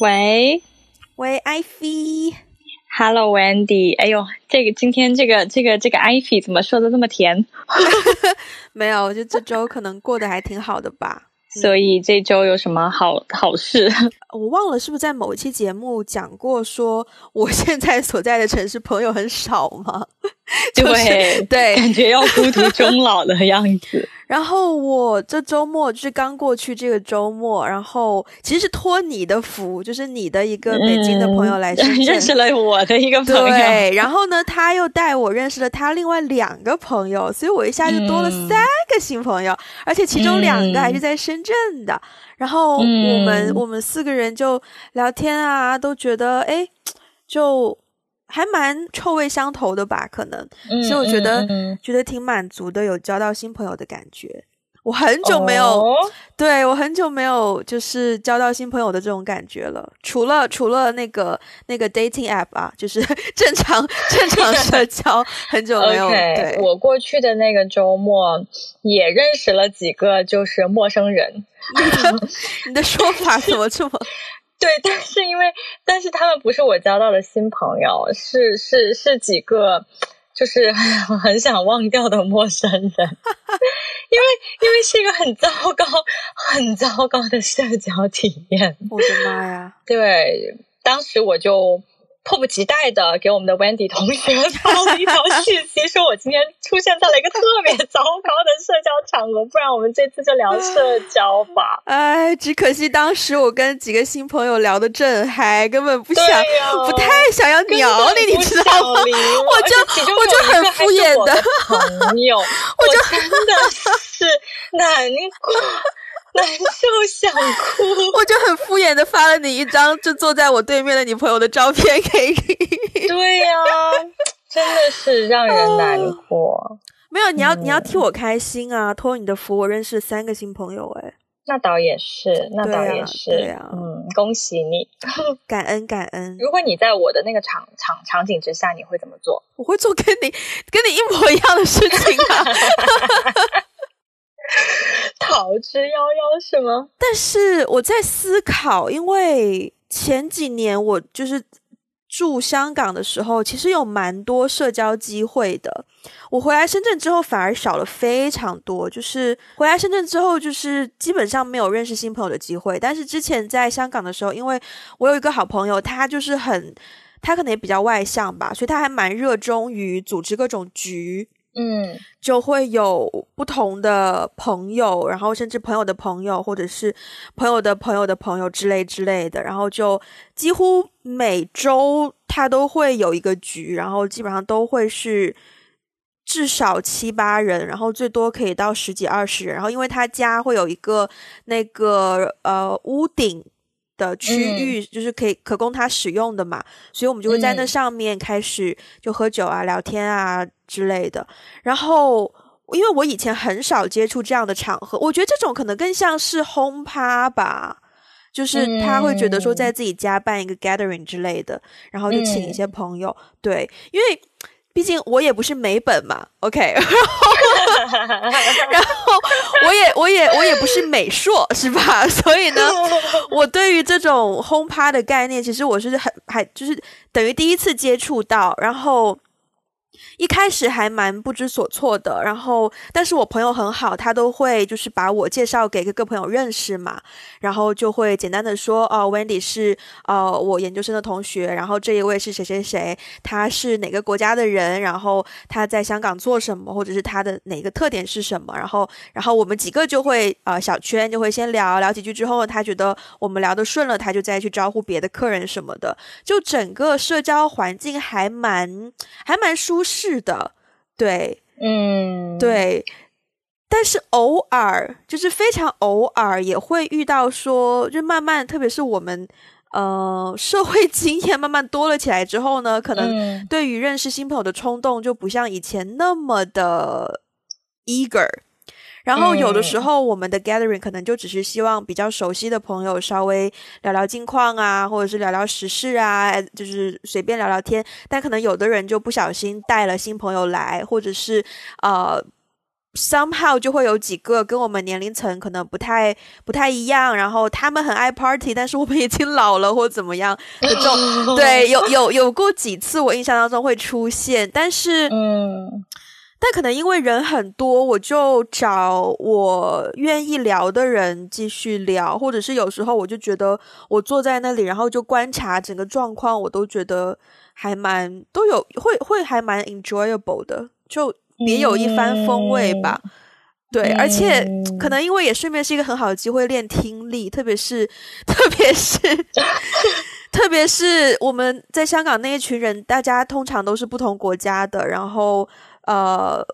喂，喂，艾菲。Hello Wendy，哎呦，这个今天这个这个这个 Ivy 怎么说的这么甜？没有，就这周可能过得还挺好的吧。所以这周有什么好好事？我忘了是不是在某一期节目讲过，说我现在所在的城市朋友很少吗？就是对对，感觉要孤独终老的样子。然后我这周末就是刚过去这个周末，然后其实是托你的福，就是你的一个北京的朋友来深圳、嗯、认识了我的一个朋友，对，然后呢，他又带我认识了他另外两个朋友，所以我一下就多了三个新朋友，嗯、而且其中两个还是在深圳的。然后我们、嗯、我们四个人就聊天啊，都觉得哎，就。还蛮臭味相投的吧，可能，嗯、所以我觉得、嗯、觉得挺满足的，有交到新朋友的感觉。我很久没有，哦、对我很久没有就是交到新朋友的这种感觉了。除了除了那个那个 dating app 啊，就是 正常正常社 交，很久没有。okay, 对，我过去的那个周末也认识了几个就是陌生人。你 的你的说法怎么这么？对，但是因为，但是他们不是我交到的新朋友，是是是几个，就是 很想忘掉的陌生人，因为因为是一个很糟糕、很糟糕的社交体验。我的妈呀！对，当时我就。迫不及待的给我们的 Wendy 同学 发了一条信息，说我今天出现在了一个特别糟糕的社交场合，不然我们这次就聊社交吧。哎，只可惜当时我跟几个新朋友聊的正嗨，根本不想，不太想要鸟你，你知道吗？我就我就很敷衍的朋友，我就真的是难过。难受想哭，我就很敷衍的发了你一张就坐在我对面的女朋友的照片给你。对呀、啊，真的是让人难过。哦、没有，你要、嗯、你要替我开心啊！托你的福，我认识三个新朋友、欸，哎，那倒也是，那倒也是，对呀、啊，嗯，恭喜你，感恩感恩。如果你在我的那个场场场景之下，你会怎么做？我会做跟你跟你一模一样的事情啊。逃之夭夭是吗？但是我在思考，因为前几年我就是住香港的时候，其实有蛮多社交机会的。我回来深圳之后，反而少了非常多。就是回来深圳之后，就是基本上没有认识新朋友的机会。但是之前在香港的时候，因为我有一个好朋友，他就是很，他可能也比较外向吧，所以他还蛮热衷于组织各种局。嗯，就会有不同的朋友，然后甚至朋友的朋友，或者是朋友的朋友的朋友之类之类的，然后就几乎每周他都会有一个局，然后基本上都会是至少七八人，然后最多可以到十几二十人，然后因为他家会有一个那个呃屋顶。的区域就是可以可供他使用的嘛，所以我们就会在那上面开始就喝酒啊、聊天啊之类的。然后，因为我以前很少接触这样的场合，我觉得这种可能更像是轰趴吧，就是他会觉得说在自己家办一个 gathering 之类的，然后就请一些朋友。对，因为毕竟我也不是美本嘛，OK，然后然后我也我也我也不是美硕是吧？所以呢，我对于这种轰趴的概念，其实我是很还就是等于第一次接触到，然后。一开始还蛮不知所措的，然后但是我朋友很好，他都会就是把我介绍给各个朋友认识嘛，然后就会简单的说，哦，Wendy 是呃我研究生的同学，然后这一位是谁谁谁，他是哪个国家的人，然后他在香港做什么，或者是他的哪个特点是什么，然后然后我们几个就会呃小圈就会先聊聊几句之后，他觉得我们聊得顺了，他就再去招呼别的客人什么的，就整个社交环境还蛮还蛮舒适。是的，对，嗯，对，但是偶尔就是非常偶尔也会遇到说，就慢慢，特别是我们呃社会经验慢慢多了起来之后呢，可能对于认识新朋友的冲动就不像以前那么的 eager。然后有的时候我们的 gathering 可能就只是希望比较熟悉的朋友稍微聊聊近况啊，或者是聊聊时事啊，就是随便聊聊天。但可能有的人就不小心带了新朋友来，或者是呃 somehow 就会有几个跟我们年龄层可能不太不太一样，然后他们很爱 party，但是我们已经老了或怎么样的这种，对，有有有过几次我印象当中会出现，但是嗯。但可能因为人很多，我就找我愿意聊的人继续聊，或者是有时候我就觉得我坐在那里，然后就观察整个状况，我都觉得还蛮都有会会还蛮 enjoyable 的，就别有一番风味吧。对，而且可能因为也顺便是一个很好的机会练听力，特别是特别是 特别是我们在香港那一群人，大家通常都是不同国家的，然后。呃，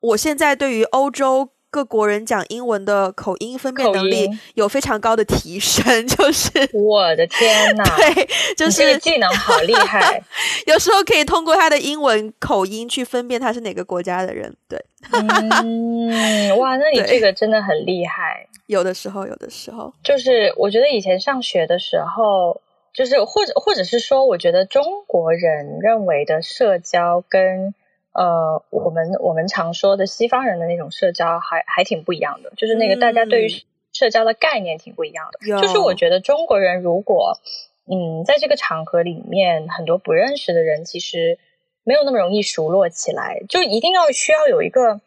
我现在对于欧洲各国人讲英文的口音分辨能力有非常高的提升，就是我的天呐，对，就是技能好厉害，有时候可以通过他的英文口音去分辨他是哪个国家的人。对，嗯，哇，那你 这个真的很厉害。有的时候，有的时候，就是我觉得以前上学的时候，就是或者或者是说，我觉得中国人认为的社交跟。呃，我们我们常说的西方人的那种社交还还挺不一样的，就是那个大家对于社交的概念挺不一样的。就是我觉得中国人如果嗯在这个场合里面很多不认识的人，其实没有那么容易熟络起来，就一定要需要有一个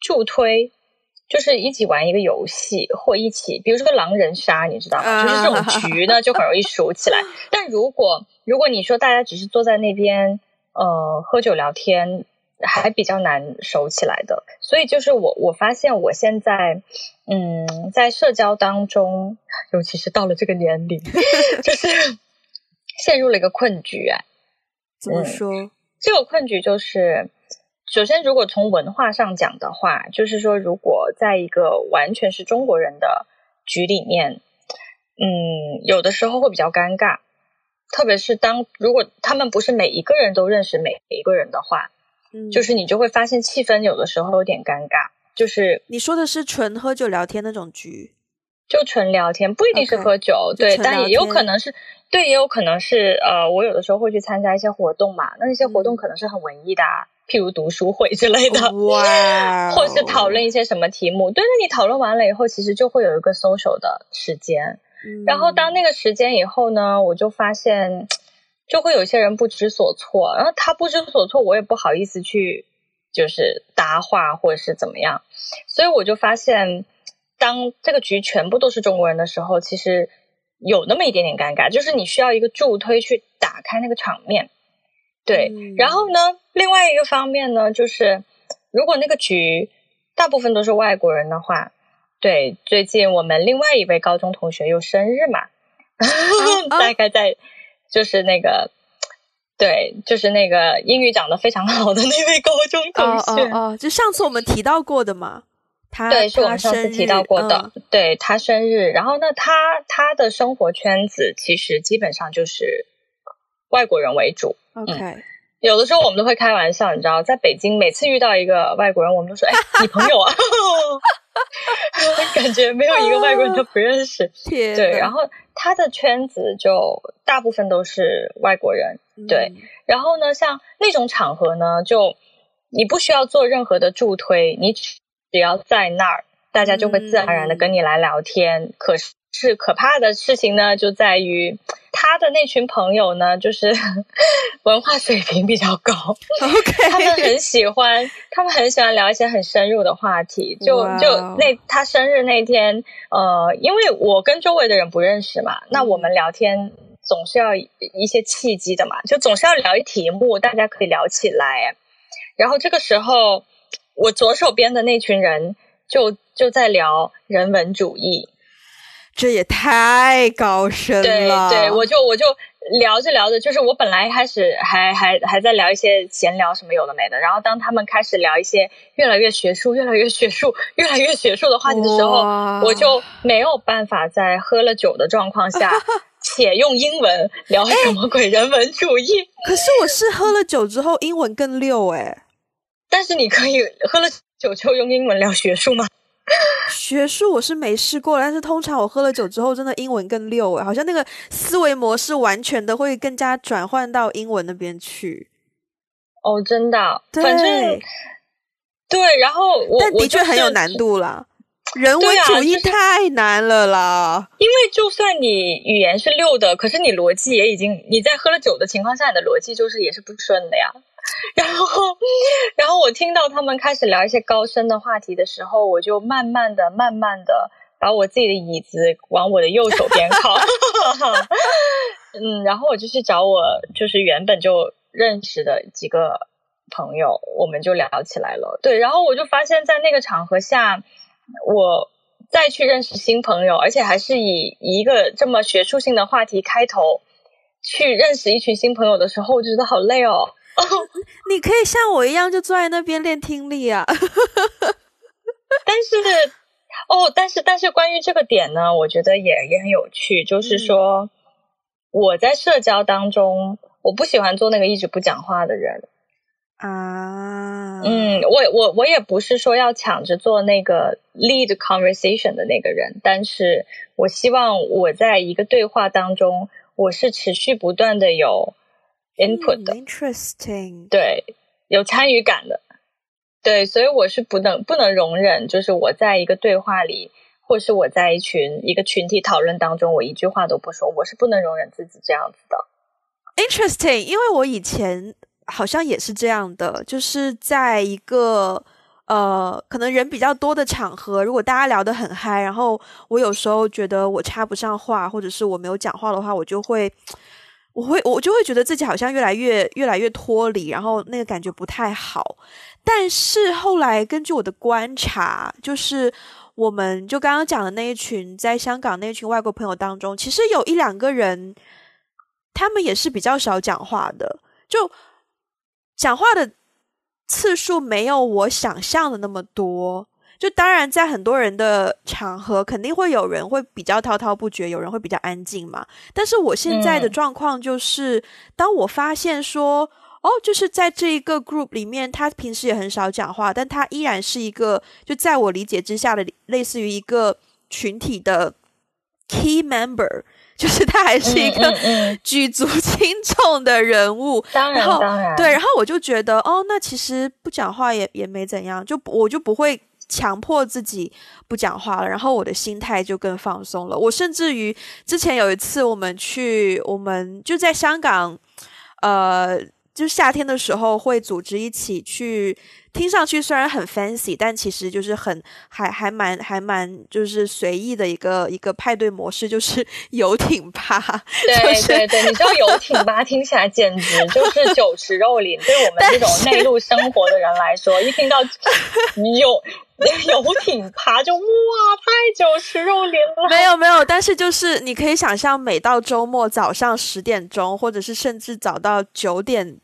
助推，就是一起玩一个游戏或一起，比如说狼人杀，你知道吗？就是这种局呢就很容易熟起来。但如果如果你说大家只是坐在那边呃喝酒聊天。还比较难熟起来的，所以就是我我发现我现在，嗯，在社交当中，尤其是到了这个年龄，就是陷入了一个困局。啊，怎么说？这个困局就是，首先，如果从文化上讲的话，就是说，如果在一个完全是中国人的局里面，嗯，有的时候会比较尴尬，特别是当如果他们不是每一个人都认识每一个人的话。就是你就会发现气氛有的时候有点尴尬，就是你说的是纯喝酒聊天那种局，就纯聊天，不一定是喝酒，对，但也有可能是，对，也有可能是，呃，我有的时候会去参加一些活动嘛，那那些活动可能是很文艺的，譬如读书会之类的，哇，或是讨论一些什么题目，对，那你讨论完了以后，其实就会有一个 social 的时间，然后当那个时间以后呢，我就发现。就会有些人不知所措，然后他不知所措，我也不好意思去就是搭话或者是怎么样，所以我就发现，当这个局全部都是中国人的时候，其实有那么一点点尴尬，就是你需要一个助推去打开那个场面。对，然后呢，另外一个方面呢，就是如果那个局大部分都是外国人的话，对，最近我们另外一位高中同学又生日嘛，大概在。就是那个，对，就是那个英语讲的非常好的那位高中同学，哦，就上次我们提到过的嘛，他对，是我们上次提到过的，对他生日，然后呢，他他的生活圈子其实基本上就是外国人为主，OK，有的时候我们都会开玩笑，你知道，在北京每次遇到一个外国人，我们都说，哎，你朋友啊。感觉没有一个外国人都不认识，对。然后他的圈子就大部分都是外国人，对。然后呢，像那种场合呢，就你不需要做任何的助推，你只要在那儿，大家就会自然而然的跟你来聊天。可。是可怕的事情呢，就在于他的那群朋友呢，就是 文化水平比较高。OK，他们很喜欢，他们很喜欢聊一些很深入的话题。就就那他生日那天，呃，因为我跟周围的人不认识嘛，那我们聊天总是要一些契机的嘛，就总是要聊一题目，大家可以聊起来。然后这个时候，我左手边的那群人就就在聊人文主义。这也太高深了。对对，我就我就聊着聊着，就是我本来开始还还还在聊一些闲聊什么有的没的，然后当他们开始聊一些越来越学术、越来越学术、越来越学术的话题的时候，我就没有办法在喝了酒的状况下且用英文聊什么鬼人文主义。可是我是喝了酒之后英文更溜哎。但是你可以喝了酒就用英文聊学术吗？学术我是没试过，但是通常我喝了酒之后，真的英文更溜诶，好像那个思维模式完全的会更加转换到英文那边去。哦，真的，反正对，然后我但的确很有难度啦。人文主义太难了啦！因为就算你语言是溜的，可是你逻辑也已经你在喝了酒的情况下，你的逻辑就是也是不顺的呀。然后，然后我听到他们开始聊一些高深的话题的时候，我就慢慢的、慢慢的把我自己的椅子往我的右手边靠。嗯，然后我就去找我就是原本就认识的几个朋友，我们就聊起来了。对，然后我就发现，在那个场合下。我再去认识新朋友，而且还是以一个这么学术性的话题开头去认识一群新朋友的时候，我就觉得好累哦。你可以像我一样，就坐在那边练听力啊。但是，哦，但是，但是，关于这个点呢，我觉得也也很有趣，就是说我在社交当中，我不喜欢做那个一直不讲话的人。啊，嗯，我我我也不是说要抢着做那个 lead conversation 的那个人，但是我希望我在一个对话当中，我是持续不断的有 input 的，interesting，对，有参与感的，对，所以我是不能不能容忍，就是我在一个对话里，或是我在一群一个群体讨论当中，我一句话都不说，我是不能容忍自己这样子的，interesting，因为我以前。好像也是这样的，就是在一个呃，可能人比较多的场合，如果大家聊得很嗨，然后我有时候觉得我插不上话，或者是我没有讲话的话，我就会，我会，我就会觉得自己好像越来越越来越脱离，然后那个感觉不太好。但是后来根据我的观察，就是我们就刚刚讲的那一群在香港那一群外国朋友当中，其实有一两个人，他们也是比较少讲话的，就。讲话的次数没有我想象的那么多，就当然在很多人的场合，肯定会有人会比较滔滔不绝，有人会比较安静嘛。但是我现在的状况就是，当我发现说，哦，就是在这一个 group 里面，他平时也很少讲话，但他依然是一个，就在我理解之下的，类似于一个群体的 key member。就是他还是一个 举足轻重的人物，当然，当然，对，然后我就觉得，哦，那其实不讲话也也没怎样，就我就不会强迫自己不讲话了，然后我的心态就更放松了。我甚至于之前有一次，我们去，我们就在香港，呃。就夏天的时候会组织一起去，听上去虽然很 fancy，但其实就是很还还蛮还蛮就是随意的一个一个派对模式，就是游艇趴。对 对对，你知道游艇吧 听起来简直就是酒池肉林，对我们这种内陆生活的人来说，一听到有游艇趴就哇，太酒池肉林了。没有没有，但是就是你可以想象，每到周末早上十点钟，或者是甚至早到九点。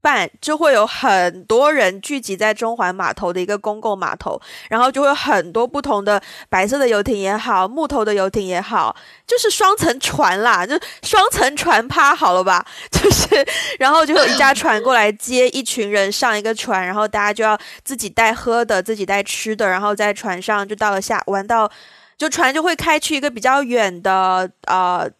半就会有很多人聚集在中环码头的一个公共码头，然后就会有很多不同的白色的游艇也好，木头的游艇也好，就是双层船啦，就双层船趴好了吧？就是，然后就有一家船过来接一群人上一个船，然后大家就要自己带喝的，自己带吃的，然后在船上就到了下玩到，就船就会开去一个比较远的呃。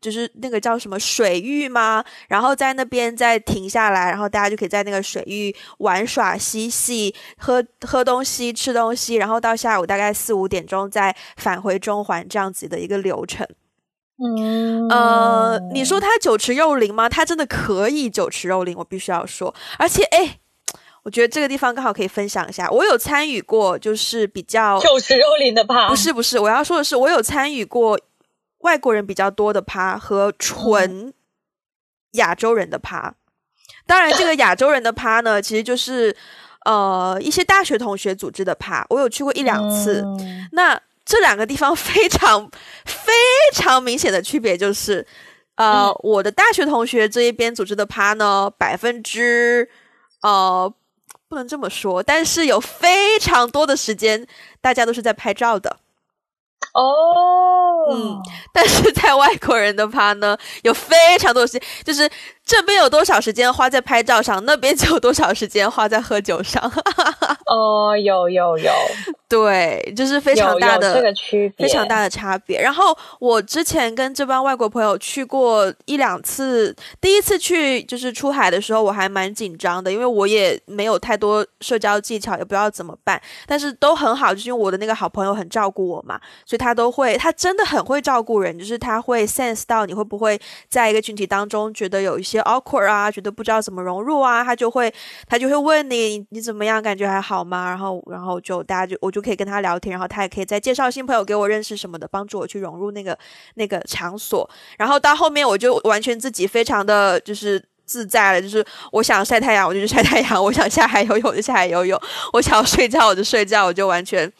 就是那个叫什么水域吗？然后在那边再停下来，然后大家就可以在那个水域玩耍嬉戏、喝喝东西、吃东西，然后到下午大概四五点钟再返回中环这样子的一个流程。嗯，呃，你说他酒池肉林吗？他真的可以酒池肉林，我必须要说。而且，哎，我觉得这个地方刚好可以分享一下，我有参与过，就是比较酒池肉林的吧？不是，不是，我要说的是，我有参与过。外国人比较多的趴和纯亚洲人的趴，当然这个亚洲人的趴呢，其实就是呃一些大学同学组织的趴，我有去过一两次。那这两个地方非常 非常明显的区别就是，呃，我的大学同学这一边组织的趴呢，百分之呃不能这么说，但是有非常多的时间，大家都是在拍照的。哦，嗯，但是在外国人的趴呢，有非常多的事，就是这边有多少时间花在拍照上，那边就有多少时间花在喝酒上。哦，有有有，对，就是非常大的这个区别，非常大的差别。然后我之前跟这帮外国朋友去过一两次，第一次去就是出海的时候，我还蛮紧张的，因为我也没有太多社交技巧，也不知道怎么办。但是都很好，就是因为我的那个好朋友很照顾我嘛，所以他都会，他真的很会照顾人，就是他会 sense 到你会不会在一个群体当中觉得有一些 awkward 啊，觉得不知道怎么融入啊，他就会他就会问你你怎么样，感觉还好。吗？然后，然后就大家就我就可以跟他聊天，然后他也可以再介绍新朋友给我认识什么的，帮助我去融入那个那个场所。然后到后面我就完全自己非常的就是自在了，就是我想晒太阳我就去晒太阳，我想下海游泳就下海游泳，我想要睡觉我就睡觉，我就完全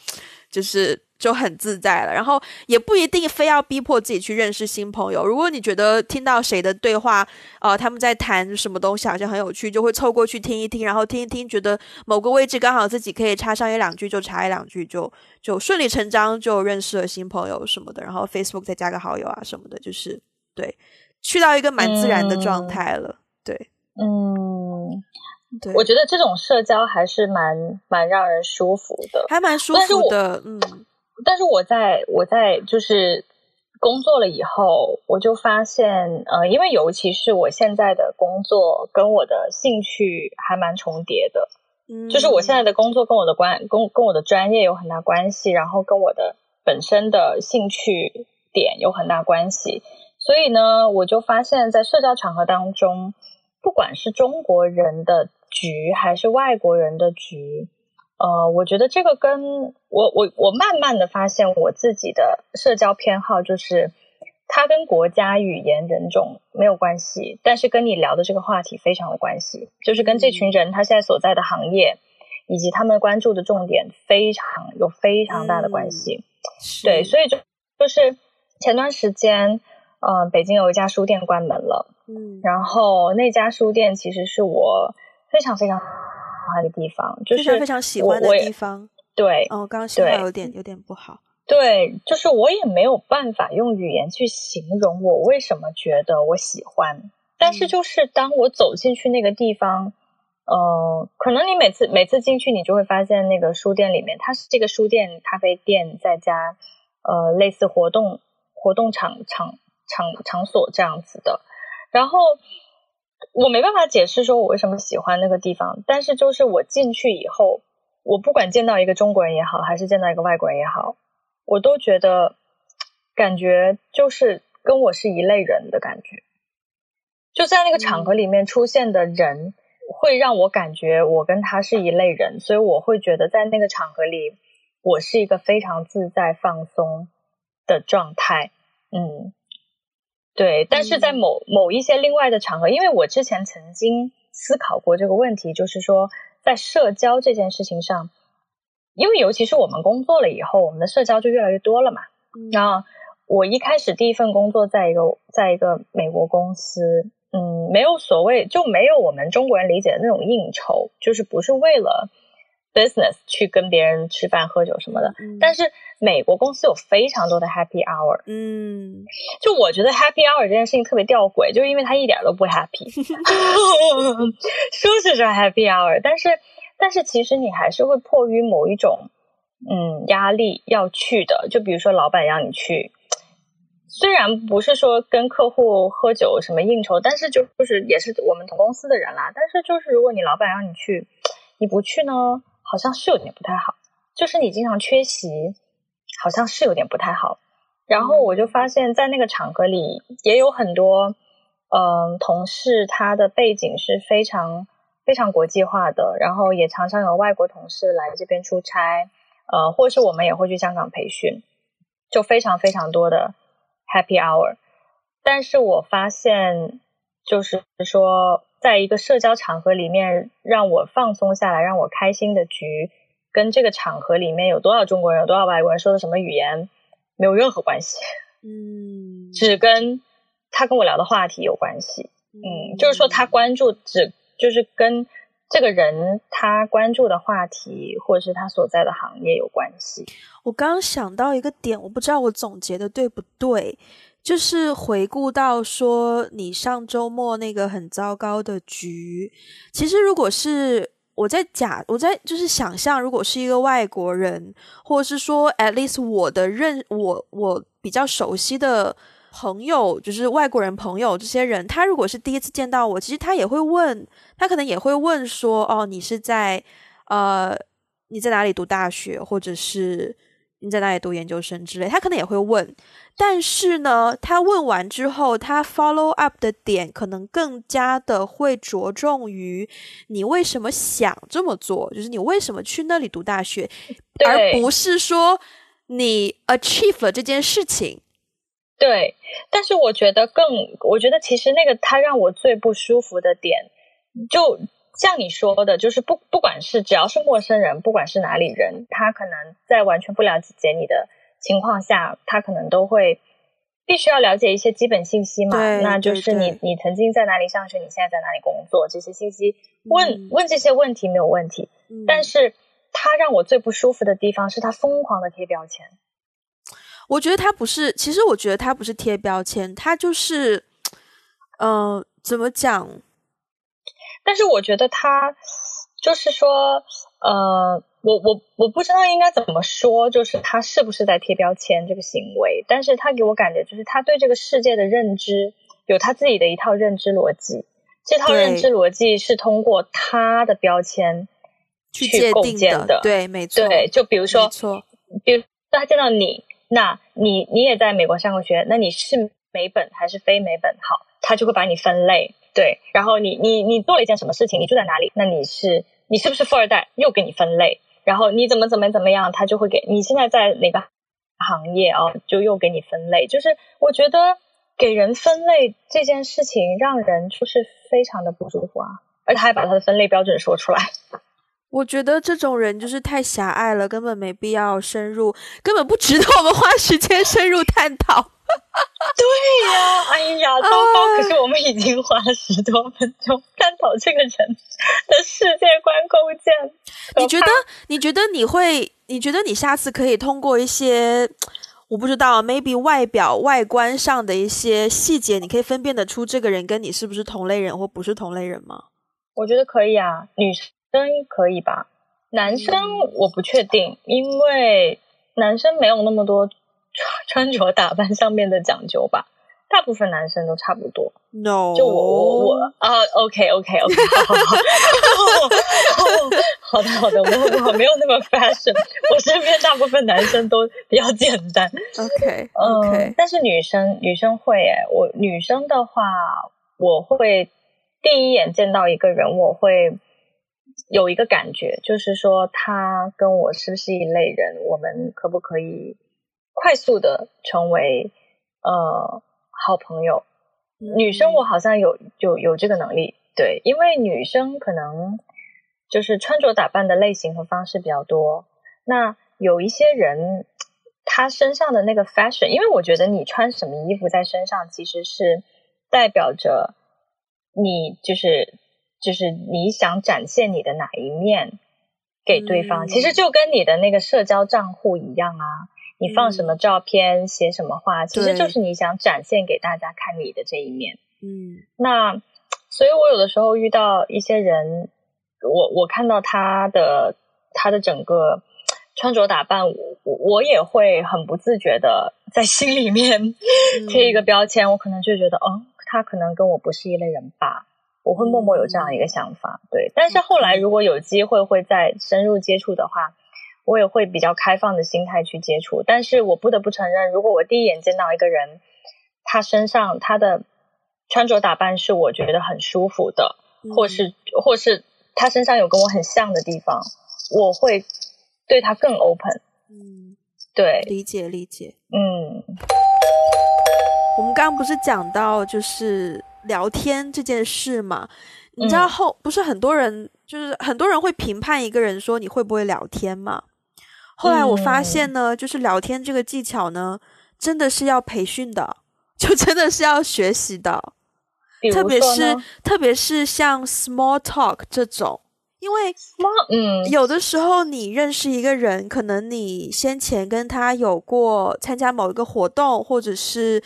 就是。就很自在了，然后也不一定非要逼迫自己去认识新朋友。如果你觉得听到谁的对话，呃，他们在谈什么东西好像很有趣，就会凑过去听一听，然后听一听，觉得某个位置刚好自己可以插上一两句，就插一两句，就就顺理成章就认识了新朋友什么的。然后 Facebook 再加个好友啊什么的，就是对，去到一个蛮自然的状态了。对，嗯，对，我觉得这种社交还是蛮蛮让人舒服的，还蛮舒服的，嗯。但是我在我在就是工作了以后，我就发现，呃，因为尤其是我现在的工作跟我的兴趣还蛮重叠的，嗯，就是我现在的工作跟我的关跟跟我的专业有很大关系，然后跟我的本身的兴趣点有很大关系，所以呢，我就发现，在社交场合当中，不管是中国人的局还是外国人的局。呃，我觉得这个跟我我我慢慢的发现我自己的社交偏好，就是它跟国家、语言、人种没有关系，但是跟你聊的这个话题非常有关系，就是跟这群人他现在所在的行业以及他们关注的重点非常有非常大的关系。对，所以就就是前段时间，呃，北京有一家书店关门了，嗯，然后那家书店其实是我非常非常。的地方就是非常喜欢的地方，对，哦，刚刚信号有点有点不好，对，就是我也没有办法用语言去形容我为什么觉得我喜欢，但是就是当我走进去那个地方，呃，可能你每次每次进去，你就会发现那个书店里面，它是这个书店、咖啡店再加呃类似活动活动场场场场所这样子的，然后。我没办法解释说我为什么喜欢那个地方，但是就是我进去以后，我不管见到一个中国人也好，还是见到一个外国人也好，我都觉得感觉就是跟我是一类人的感觉。就在那个场合里面出现的人，会让我感觉我跟他是一类人，所以我会觉得在那个场合里，我是一个非常自在放松的状态。嗯。对，但是在某某一些另外的场合，因为我之前曾经思考过这个问题，就是说在社交这件事情上，因为尤其是我们工作了以后，我们的社交就越来越多了嘛。然后我一开始第一份工作在一个在一个美国公司，嗯，没有所谓，就没有我们中国人理解的那种应酬，就是不是为了。Business 去跟别人吃饭喝酒什么的，但是美国公司有非常多的 happy hour。嗯，就我觉得 happy hour 这件事情特别吊诡，就是因为它一点都不 happy。说是说 happy hour，但是但是其实你还是会迫于某一种嗯压力要去的。就比如说老板让你去，虽然不是说跟客户喝酒什么应酬，但是就就是也是我们同公司的人啦。但是就是如果你老板让你去，你不去呢？好像是有点不太好，就是你经常缺席，好像是有点不太好。然后我就发现，在那个场合里也有很多，嗯，同事他的背景是非常非常国际化的，然后也常常有外国同事来这边出差，呃，或是我们也会去香港培训，就非常非常多的 happy hour。但是我发现，就是说。在一个社交场合里面，让我放松下来、让我开心的局，跟这个场合里面有多少中国人、有多少外国人、说的什么语言，没有任何关系。嗯，只跟他跟我聊的话题有关系。嗯，就是说他关注只就是跟这个人他关注的话题或者是他所在的行业有关系。我刚刚想到一个点，我不知道我总结的对不对，就是回顾到说你上周末那个很糟糕的局，其实如果是我在假我在就是想象，如果是一个外国人，或者是说 at least 我的认我我比较熟悉的。朋友就是外国人朋友，这些人他如果是第一次见到我，其实他也会问，他可能也会问说：“哦，你是在呃你在哪里读大学，或者是你在哪里读研究生之类。”他可能也会问，但是呢，他问完之后，他 follow up 的点可能更加的会着重于你为什么想这么做，就是你为什么去那里读大学，而不是说你 achieve 了这件事情。对，但是我觉得更，我觉得其实那个他让我最不舒服的点，就像你说的，就是不不管是只要是陌生人，不管是哪里人，他可能在完全不了解你的情况下，他可能都会必须要了解一些基本信息嘛，那就是你你曾经在哪里上学，你现在在哪里工作，这些信息问问这些问题没有问题，但是他让我最不舒服的地方是他疯狂的贴标签。我觉得他不是，其实我觉得他不是贴标签，他就是，嗯，怎么讲？但是我觉得他就是说，呃，我我我不知道应该怎么说，就是他是不是在贴标签这个行为？但是他给我感觉就是他对这个世界的认知有他自己的一套认知逻辑，这套认知逻辑是通过他的标签去构建的，对，没错，对，就比如说，错，比如他见到你。那你你也在美国上过学，那你是美本还是非美本？好，他就会把你分类，对。然后你你你做了一件什么事情？你住在哪里？那你是你是不是富二代？又给你分类。然后你怎么怎么怎么样？他就会给你现在在哪个行业啊？就又给你分类。就是我觉得给人分类这件事情，让人就是非常的不舒服啊，而且还把他的分类标准说出来。我觉得这种人就是太狭隘了，根本没必要深入，根本不值得我们花时间深入探讨。对呀，哎呀，糟糕！可是我们已经花了十多分钟探讨这个人的世界观构建。你觉得？你觉得你会？你觉得你下次可以通过一些我不知道，maybe 外表外观上的一些细节，你可以分辨得出这个人跟你是不是同类人或不是同类人吗？我觉得可以啊，女生。生可以吧？男生我不确定，因为男生没有那么多穿 穿着打扮上面的讲究吧。大部分男生都差不多。No，就我我我啊，OK OK OK，好的好的，我我没有那么 fashion，我身边大部分男生都比较简单。OK OK，但是女生女生会诶，我女生的话，我会第一眼见到一个人，我会。有一个感觉，就是说他跟我是不是一类人？我们可不可以快速的成为呃好朋友？女生我好像有有有这个能力，对，因为女生可能就是穿着打扮的类型和方式比较多。那有一些人，他身上的那个 fashion，因为我觉得你穿什么衣服在身上，其实是代表着你就是。就是你想展现你的哪一面给对方，其实就跟你的那个社交账户一样啊。你放什么照片，写什么话，其实就是你想展现给大家看你的这一面。嗯，那所以，我有的时候遇到一些人，我我看到他的他的整个穿着打扮，我我也会很不自觉的在心里面贴一个标签。我可能就觉得，哦，他可能跟我不是一类人吧。我会默默有这样一个想法，对。但是后来如果有机会会再深入接触的话，我也会比较开放的心态去接触。但是我不得不承认，如果我第一眼见到一个人，他身上他的穿着打扮是我觉得很舒服的，或是或是他身上有跟我很像的地方，我会对他更 open。嗯，对，理解理解。嗯，我们刚刚不是讲到就是。聊天这件事嘛，你知道后不是很多人，就是很多人会评判一个人说你会不会聊天嘛。后来我发现呢，就是聊天这个技巧呢，真的是要培训的，就真的是要学习的。特别是特别是像 small talk 这种，因为嗯，有的时候你认识一个人，可能你先前跟他有过参加某一个活动，或者是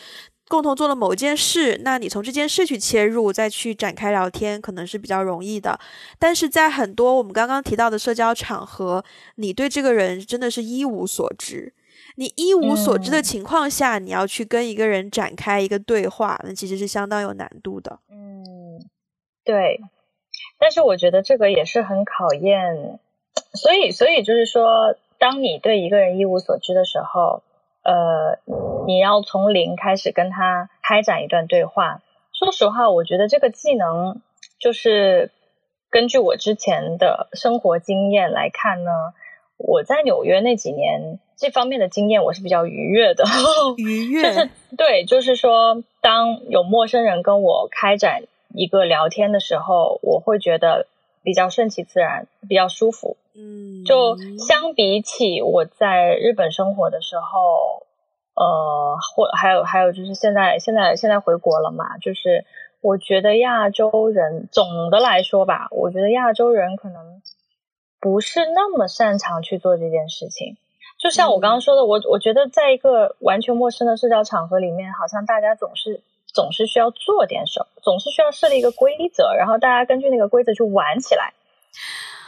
共同做了某一件事，那你从这件事去切入，再去展开聊天，可能是比较容易的。但是在很多我们刚刚提到的社交场合，你对这个人真的是一无所知。你一无所知的情况下，你要去跟一个人展开一个对话，那其实是相当有难度的。嗯，对。但是我觉得这个也是很考验，所以，所以就是说，当你对一个人一无所知的时候，呃，你要从零开始跟他开展一段对话。说实话，我觉得这个技能就是根据我之前的生活经验来看呢，我在纽约那几年。这方面的经验我是比较愉悦的，愉 悦就是对，就是说，当有陌生人跟我开展一个聊天的时候，我会觉得比较顺其自然，比较舒服。嗯，就相比起我在日本生活的时候，呃，或还有还有就是现在现在现在回国了嘛，就是我觉得亚洲人总的来说吧，我觉得亚洲人可能不是那么擅长去做这件事情。就像我刚刚说的，我我觉得在一个完全陌生的社交场合里面，好像大家总是总是需要做点什么，总是需要设立一个规则，然后大家根据那个规则去玩起来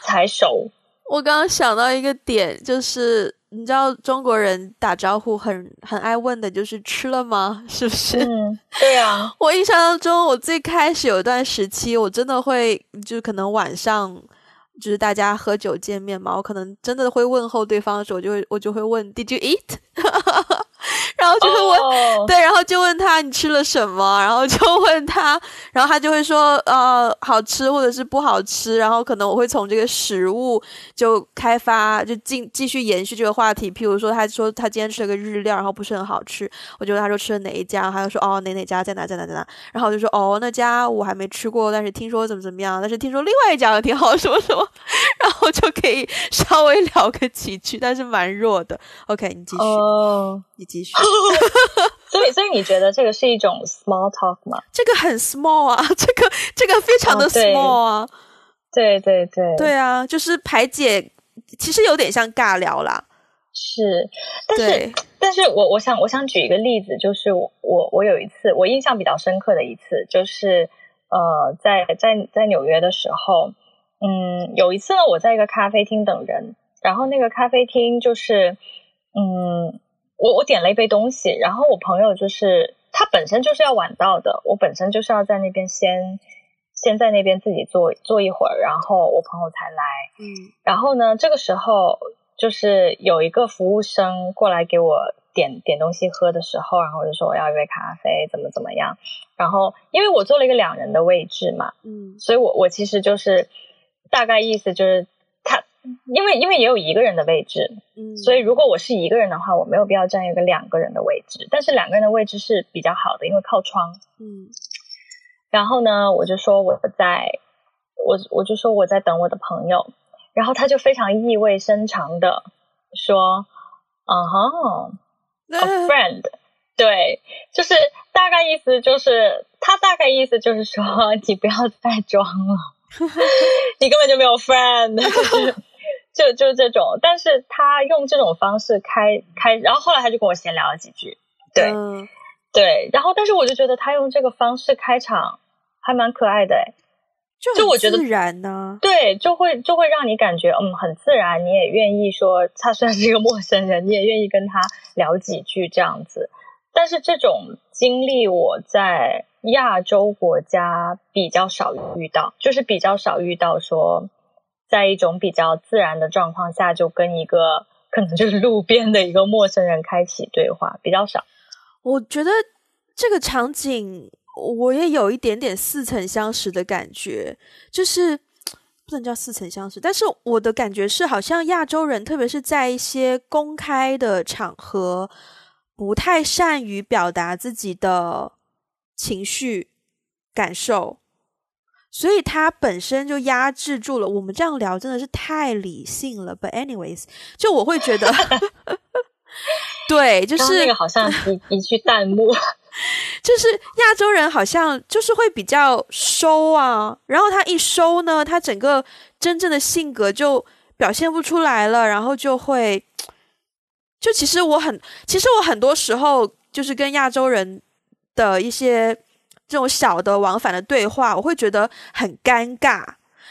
才熟。我刚刚想到一个点，就是你知道中国人打招呼很很爱问的，就是吃了吗？是不是？嗯，对啊。我印象当中，我最开始有一段时期，我真的会，就可能晚上。就是大家喝酒见面嘛，我可能真的会问候对方的时候，我就会我就会问 Did you eat？然后就会问，对，然后就问他你吃了什么，然后就问他，然后他就会说呃好吃或者是不好吃，然后可能我会从这个食物就开发就进继续延续这个话题，譬如说他说他今天吃了个日料，然后不是很好吃，我就问他说吃了哪一家，他就说哦哪哪家在哪在哪在哪，然后我就说哦那家我还没吃过，但是听说怎么怎么样，但是听说另外一家挺好什么什么，然后就可以稍微聊个几句，但是蛮弱的。OK，你继续，你继续。所以，所以你觉得这个是一种 small talk 吗？这个很 small 啊，这个这个非常的 small 啊。对对对，对啊，就是排解，其实有点像尬聊啦。是，但是，但是我我想我想举一个例子，就是我我我有一次我印象比较深刻的一次，就是呃，在在在纽约的时候，嗯，有一次呢，我在一个咖啡厅等人，然后那个咖啡厅就是嗯。我我点了一杯东西，然后我朋友就是他本身就是要晚到的，我本身就是要在那边先先在那边自己坐坐一会儿，然后我朋友才来。嗯，然后呢，这个时候就是有一个服务生过来给我点点东西喝的时候，然后我就说我要一杯咖啡，怎么怎么样。然后因为我坐了一个两人的位置嘛，嗯，所以我我其实就是大概意思就是他。因为因为也有一个人的位置，嗯，所以如果我是一个人的话，我没有必要占一个两个人的位置。但是两个人的位置是比较好的，因为靠窗，嗯。然后呢，我就说我在，我我就说我在等我的朋友，然后他就非常意味深长的说：“啊哈，a friend。”对，就是大概意思就是他大概意思就是说 你不要再装了，你根本就没有 friend。就就这种，但是他用这种方式开开，然后后来他就跟我闲聊了几句，对对，然后但是我就觉得他用这个方式开场还蛮可爱的，就我觉得自然呢，对，就会就会让你感觉嗯很自然，你也愿意说他虽然是一个陌生人，你也愿意跟他聊几句这样子。但是这种经历我在亚洲国家比较少遇到，就是比较少遇到说。在一种比较自然的状况下，就跟一个可能就是路边的一个陌生人开启对话比较少。我觉得这个场景我也有一点点似曾相识的感觉，就是不能叫似曾相识，但是我的感觉是，好像亚洲人，特别是在一些公开的场合，不太善于表达自己的情绪感受。所以它本身就压制住了。我们这样聊真的是太理性了。But anyways，就我会觉得，对，就是那个好像一一句弹幕，就是亚洲人好像就是会比较收啊，然后他一收呢，他整个真正的性格就表现不出来了，然后就会，就其实我很，其实我很多时候就是跟亚洲人的一些这种小的往返的对话，我会觉得很尴尬，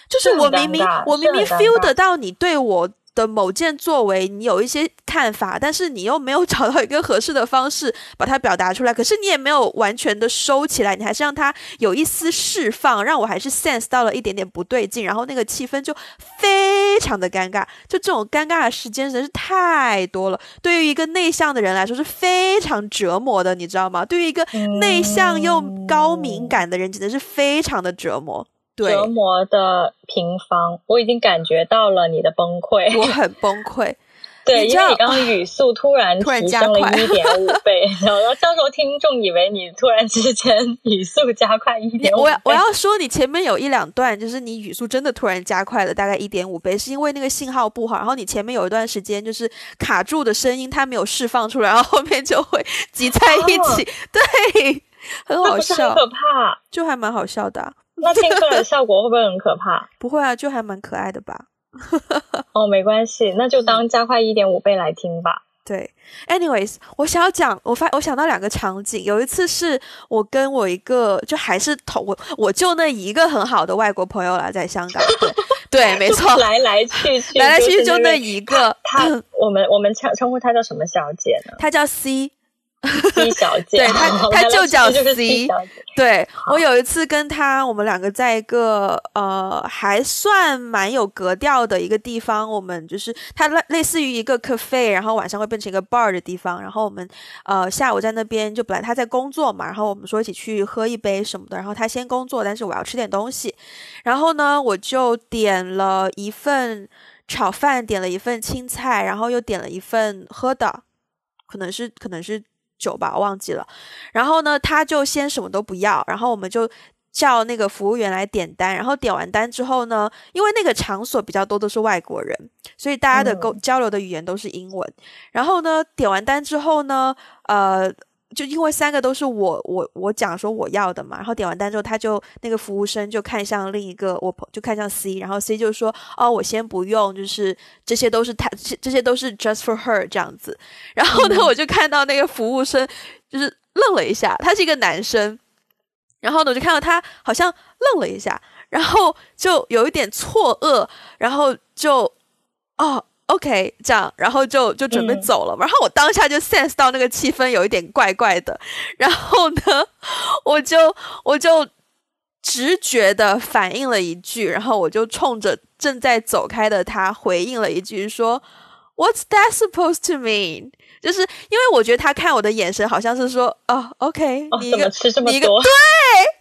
就是我明明我明明 feel 得到你对我。的某件作为，你有一些看法，但是你又没有 找到一个合适的方式把它表达出来。可是你也没有完全的收起来，你还是让它有一丝释放，让我还是 sense 到了一点点不对劲，然后那个气氛就非常的尴尬。就这种尴尬的时间真是太多了，对于一个内向的人来说是非常折磨的，你知道吗？对于一个内向又高敏感的人，简直是非常的折磨。折磨的平方，我已经感觉到了你的崩溃，我很崩溃。对，因为你刚刚语速突然提升了一点五 倍，然后到时候听众以为你突然之间语速加快一点。我我要说，你前面有一两段，就是你语速真的突然加快了大概一点五倍，是因为那个信号不好，然后你前面有一段时间就是卡住的声音，它没有释放出来，然后后面就会挤在一起，对，很好笑，很可怕，就还蛮好笑的。那听出来的效果会不会很可怕？不会啊，就还蛮可爱的吧。哦，没关系，那就当加快一点五倍来听吧。对，anyways，我想要讲，我发我想到两个场景。有一次是我跟我一个就还是同我我就那一个很好的外国朋友啦，在香港。对，没错，来来去去，来来去去就那一个。他，我们我们称称呼他叫什么小姐呢？她叫 C。C 小姐，对他，他就叫 C。对我有一次跟他，我们两个在一个呃还算蛮有格调的一个地方，我们就是他类类似于一个 cafe，然后晚上会变成一个 bar 的地方。然后我们呃下午在那边，就本来他在工作嘛，然后我们说一起去喝一杯什么的。然后他先工作，但是我要吃点东西。然后呢，我就点了一份炒饭，点了一份青菜，然后又点了一份喝的，可能是可能是。酒吧我忘记了，然后呢，他就先什么都不要，然后我们就叫那个服务员来点单，然后点完单之后呢，因为那个场所比较多都是外国人，所以大家的沟交流的语言都是英文。然后呢，点完单之后呢，呃。就因为三个都是我我我讲说我要的嘛，然后点完单之后，他就那个服务生就看向另一个，我就看向 C，然后 C 就说哦，我先不用，就是这些都是他这些都是 just for her 这样子。然后呢，我就看到那个服务生就是愣了一下，他是一个男生，然后呢，我就看到他好像愣了一下，然后就有一点错愕，然后就哦。OK，这样，然后就就准备走了，然后我当下就 sense 到那个气氛有一点怪怪的，然后呢，我就我就直觉的反应了一句，然后我就冲着正在走开的他回应了一句，说 What's that supposed to mean？就是因为我觉得他看我的眼神好像是说，哦，OK，你一个你一个对，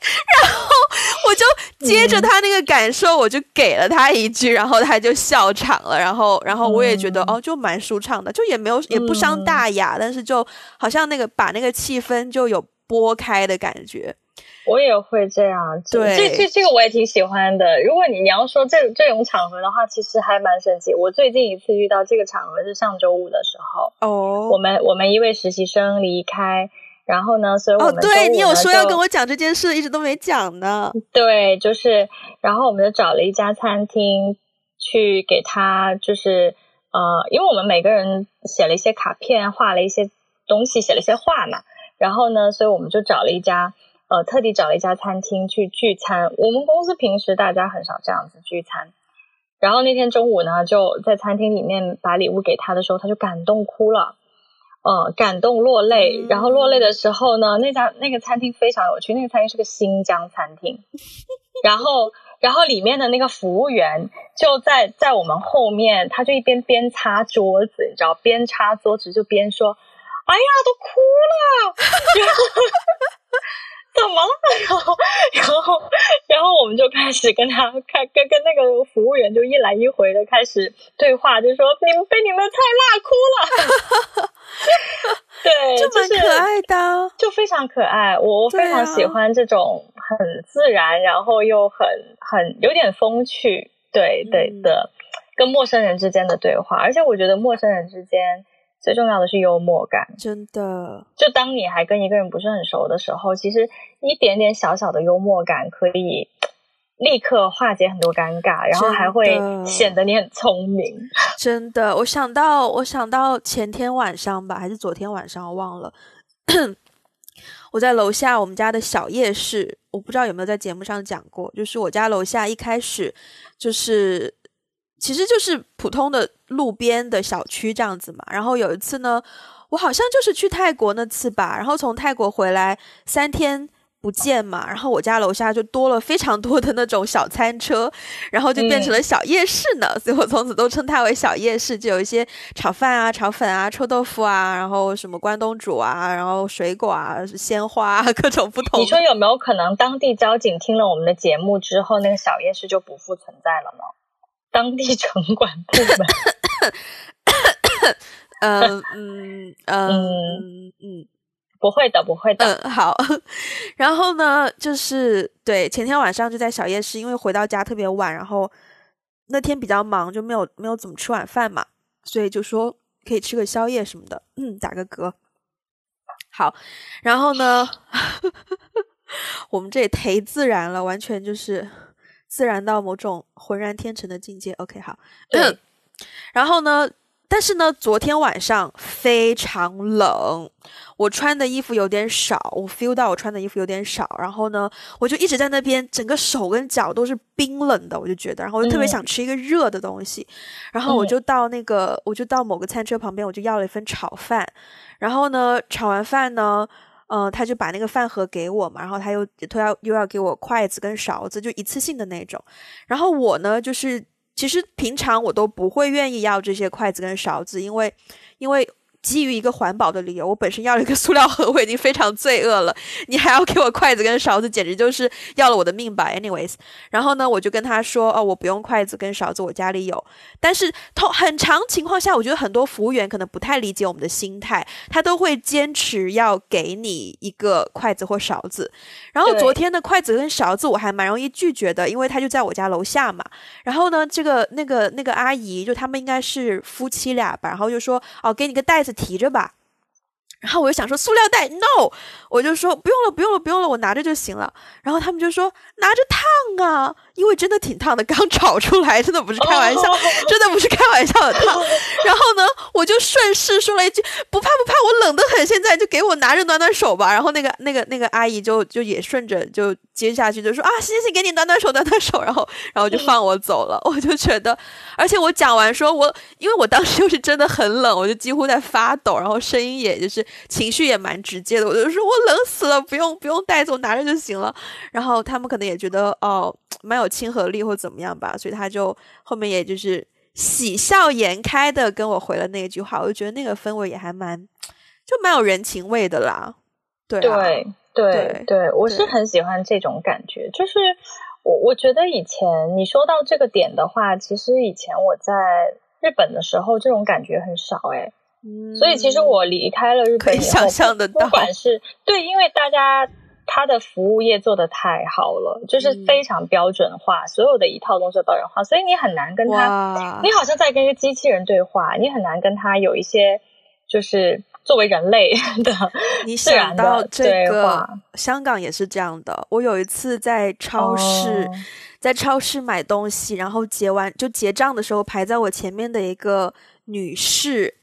然后我就接着他那个感受，我就给了他一句，然后他就笑场了，然后然后我也觉得哦，就蛮舒畅的，就也没有也不伤大雅，但是就好像那个把那个气氛就有拨开的感觉。我也会这样，对，这这这个我也挺喜欢的。如果你你要说这这种场合的话，其实还蛮神奇。我最近一次遇到这个场合是上周五的时候，哦，我们我们一位实习生离开，然后呢，所以我们对你有说要跟我讲这件事，一直都没讲呢。对，就是，然后我们就找了一家餐厅去给他，就是呃，因为我们每个人写了一些卡片，画了一些东西，写了一些画嘛，然后呢，所以我们就找了一家。呃，特地找了一家餐厅去聚餐。我们公司平时大家很少这样子聚餐。然后那天中午呢，就在餐厅里面把礼物给他的时候，他就感动哭了，呃，感动落泪。然后落泪的时候呢，那家那个餐厅非常有趣，那个餐厅是个新疆餐厅。然后，然后里面的那个服务员就在在我们后面，他就一边边擦桌子，你知道，边擦桌子就边说：“哎呀，都哭了。” 怎么了？然后，然后，然后我们就开始跟他开跟跟那个服务员就一来一回的开始对话，就说你们被你们的菜辣哭了。对，就是可爱的，就非常可爱。我非常喜欢这种很自然，然后又很很有点风趣，对对的，跟陌生人之间的对话。而且我觉得陌生人之间。最重要的是幽默感。真的，就当你还跟一个人不是很熟的时候，其实一点点小小的幽默感可以立刻化解很多尴尬，然后还会显得你很聪明。真的，我想到，我想到前天晚上吧，还是昨天晚上，我忘了。我在楼下我们家的小夜市，我不知道有没有在节目上讲过，就是我家楼下一开始就是，其实就是普通的路边的小区这样子嘛。然后有一次呢，我好像就是去泰国那次吧，然后从泰国回来三天。不见嘛，然后我家楼下就多了非常多的那种小餐车，然后就变成了小夜市呢，所以我从此都称它为小夜市，就有一些炒饭啊、炒粉啊、臭豆腐啊，然后什么关东煮啊，然后水果啊、鲜花啊，各种不同。你说有没有可能当地交警听了我们的节目之后，那个小夜市就不复存在了呢？当地城管部门？嗯嗯嗯嗯。不会的，不会的。嗯，好。然后呢，就是对前天晚上就在小夜市，因为回到家特别晚，然后那天比较忙，就没有没有怎么吃晚饭嘛，所以就说可以吃个宵夜什么的。嗯，打个嗝。好，然后呢，我们这也忒自然了，完全就是自然到某种浑然天成的境界。OK，好。嗯。然后呢？但是呢，昨天晚上非常冷，我穿的衣服有点少，我 feel 到我穿的衣服有点少，然后呢，我就一直在那边，整个手跟脚都是冰冷的，我就觉得，然后我就特别想吃一个热的东西，然后我就到那个，我就到某个餐车旁边，我就要了一份炒饭，然后呢，炒完饭呢，嗯，他就把那个饭盒给我嘛，然后他又他要又要给我筷子跟勺子，就一次性的那种，然后我呢就是。其实平常我都不会愿意要这些筷子跟勺子，因为，因为。基于一个环保的理由，我本身要了一个塑料盒，我已经非常罪恶了。你还要给我筷子跟勺子，简直就是要了我的命吧？Anyways，然后呢，我就跟他说：“哦，我不用筷子跟勺子，我家里有。”但是，通很长情况下，我觉得很多服务员可能不太理解我们的心态，他都会坚持要给你一个筷子或勺子。然后昨天的筷子跟勺子我还蛮容易拒绝的，因为他就在我家楼下嘛。然后呢，这个那个那个阿姨就他们应该是夫妻俩吧，然后就说：“哦，给你个袋子。”提着吧。然后我就想说塑料袋，no，我就说不用了，不用了，不用了，我拿着就行了。然后他们就说拿着烫啊，因为真的挺烫的，刚炒出来，真的不是开玩笑，真的不是开玩笑的烫。然后呢，我就顺势说了一句不怕不怕，我冷得很，现在就给我拿着暖暖手吧。然后那个那个那个阿姨就就也顺着就接下去就说啊行行，给你暖暖手暖暖手。然后然后就放我走了。我就觉得，而且我讲完说我因为我当时又是真的很冷，我就几乎在发抖，然后声音也就是。情绪也蛮直接的，我就说我冷死了，不用不用带走，拿着就行了。然后他们可能也觉得哦，蛮有亲和力或怎么样吧，所以他就后面也就是喜笑颜开的跟我回了那句话，我就觉得那个氛围也还蛮就蛮有人情味的啦。对对对对，我是很喜欢这种感觉。就是我我觉得以前你说到这个点的话，其实以前我在日本的时候，这种感觉很少哎。所以其实我离开了日本以后，不管是对，因为大家他的服务业做的太好了，就是非常标准化，所有的一套东西都标准化，所以你很难跟他，你好像在跟一个机器人对话，你很难跟他有一些就是作为人类的你 想到这个，香港也是这样的。我有一次在超市，在超市买东西，然后结完就结账的时候，排在我前面的一个女士。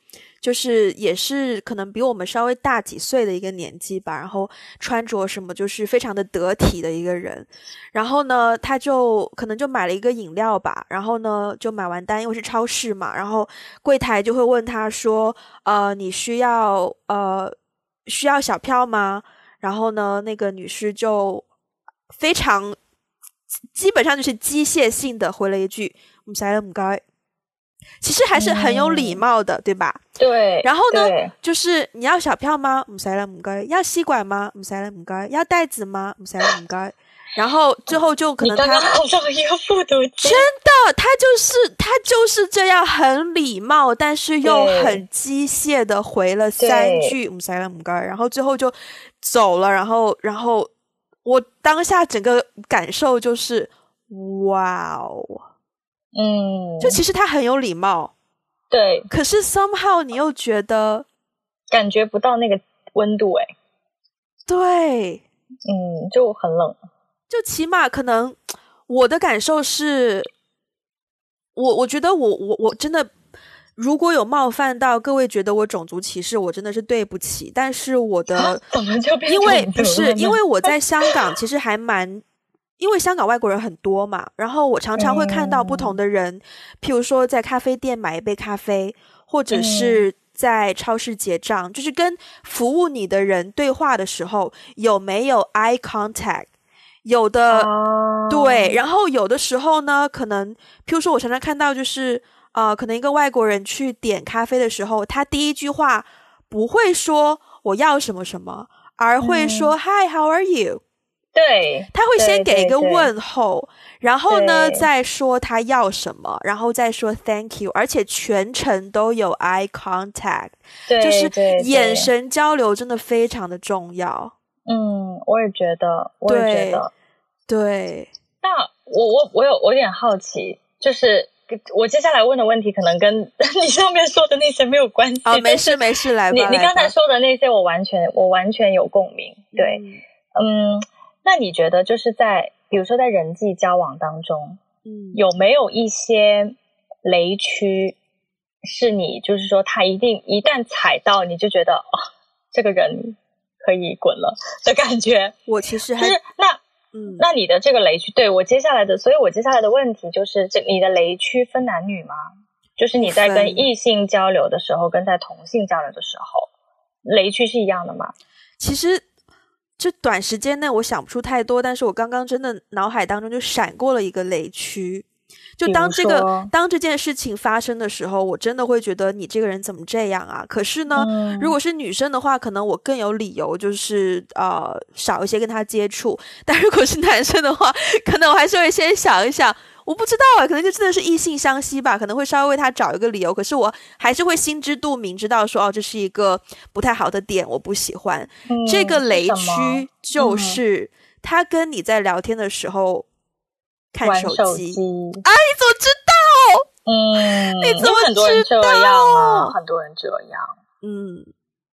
就是也是可能比我们稍微大几岁的一个年纪吧，然后穿着什么就是非常的得体的一个人，然后呢，他就可能就买了一个饮料吧，然后呢就买完单，因为是超市嘛，然后柜台就会问他说，呃，你需要呃需要小票吗？然后呢，那个女士就非常基本上就是机械性的回了一句，唔使啦，唔该。其实还是很有礼貌的，对吧？对。然后呢，就是你要小票吗？唔使了，唔该。要吸管吗？唔使了，唔该。要袋子吗？唔使了，唔该。然后最后就可能他一个复读真的，他就是他就是这样很礼貌，但是又很机械的回了三句唔塞了，唔该。然后最后就走了。然后，然后我当下整个感受就是，哇哦。嗯，就其实他很有礼貌，对，可是 somehow 你又觉得感觉不到那个温度，哎，对，嗯，就很冷。就起码可能我的感受是，我我觉得我我我真的如果有冒犯到各位，觉得我种族歧视，我真的是对不起。但是我的怎么就变因为不是因为我在香港，其实还蛮。因为香港外国人很多嘛，然后我常常会看到不同的人，譬如说在咖啡店买一杯咖啡，或者是在超市结账，就是跟服务你的人对话的时候，有没有 eye contact？有的、哦对，然后有的时候呢，可能譬如说，我常常看到就是呃，可能一个外国人去点咖啡的时候，他第一句话不会说我要什么什么，而会说、Hi，How are you？对，他会先对给一个问候，然后呢再说他要什么，然后再说 Thank you，而且全程都有 eye contact，对就是眼神交流真的非常的重要。嗯，我也觉得，我也觉得。对，那我我我有我有点好奇，就是我接下来问的问题可能跟 你上面说的那些没有关系。哦，没事没事，来吧。你你刚才说的那些，我完全我完全有共鸣。对，嗯嗯，那你觉得就是在比如说在人际交往当中，嗯，有没有一些雷区是你就是说他一定一旦踩到你就觉得哦，这个人可以滚了的感觉？我其实还就是那嗯，那你的这个雷区，对我接下来的，所以我接下来的问题就是，这你的雷区分男女吗？就是你在跟异性交流的时候，跟在同性交流的时候，雷区是一样的吗？其实这短时间内我想不出太多，但是我刚刚真的脑海当中就闪过了一个雷区。就当这个当这件事情发生的时候，我真的会觉得你这个人怎么这样啊？可是呢，嗯如果是女生的话，可能我更有理由，就是呃少一些跟他接触。但如果是男生的话，可能我还是会先想一想，我不知道啊，可能就真的是异性相吸吧，可能会稍微为他找一个理由。可是我还是会心知肚明，知道说哦，这是一个不太好的点，我不喜欢。嗯这个雷区就嗯是他跟你在聊天的时候看玩手手机。啊，你怎么知道？嗯，你怎么知道很多人知这样道吗？很多人这样。嗯，